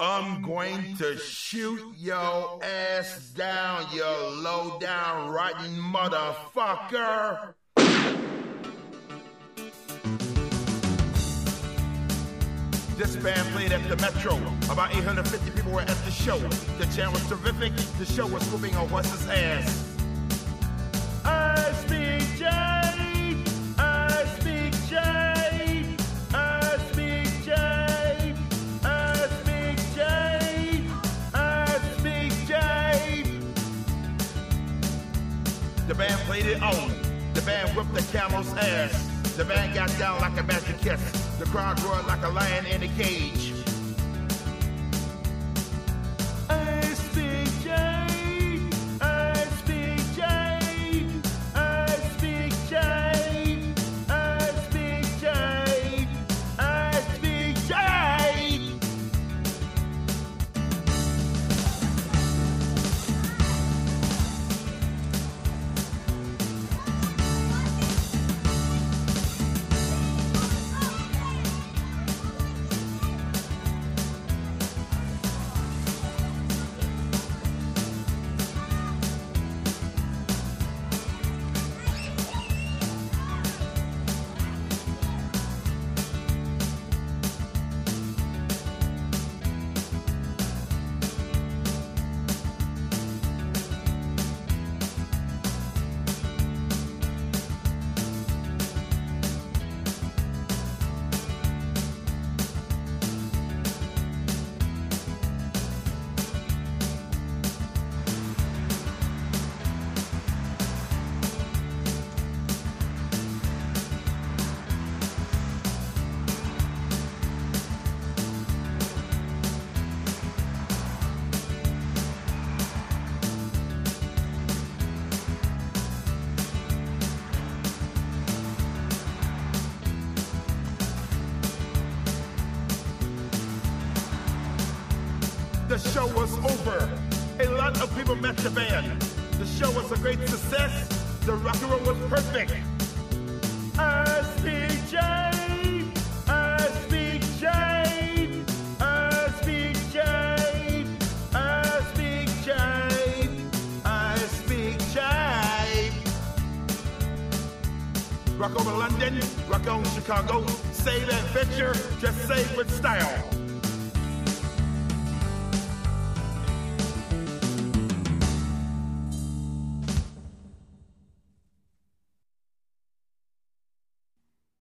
I'm going to shoot your ass down, you low down, rotten motherfucker. This band played at the Metro. About 850 people were at the show. The chant was terrific. The show was whooping a horse's ass. The band played it on. The band whipped the camel's ass. The band got down like a magic kiss. The crowd roared like a lion in a cage. The show was over. A lot of people met the band. The show was a great success. The rock and roll was perfect. I speak J. I speak J. I speak J. I speak J. I speak J. Rock over London, rock on Chicago. Save adventure, just save with style.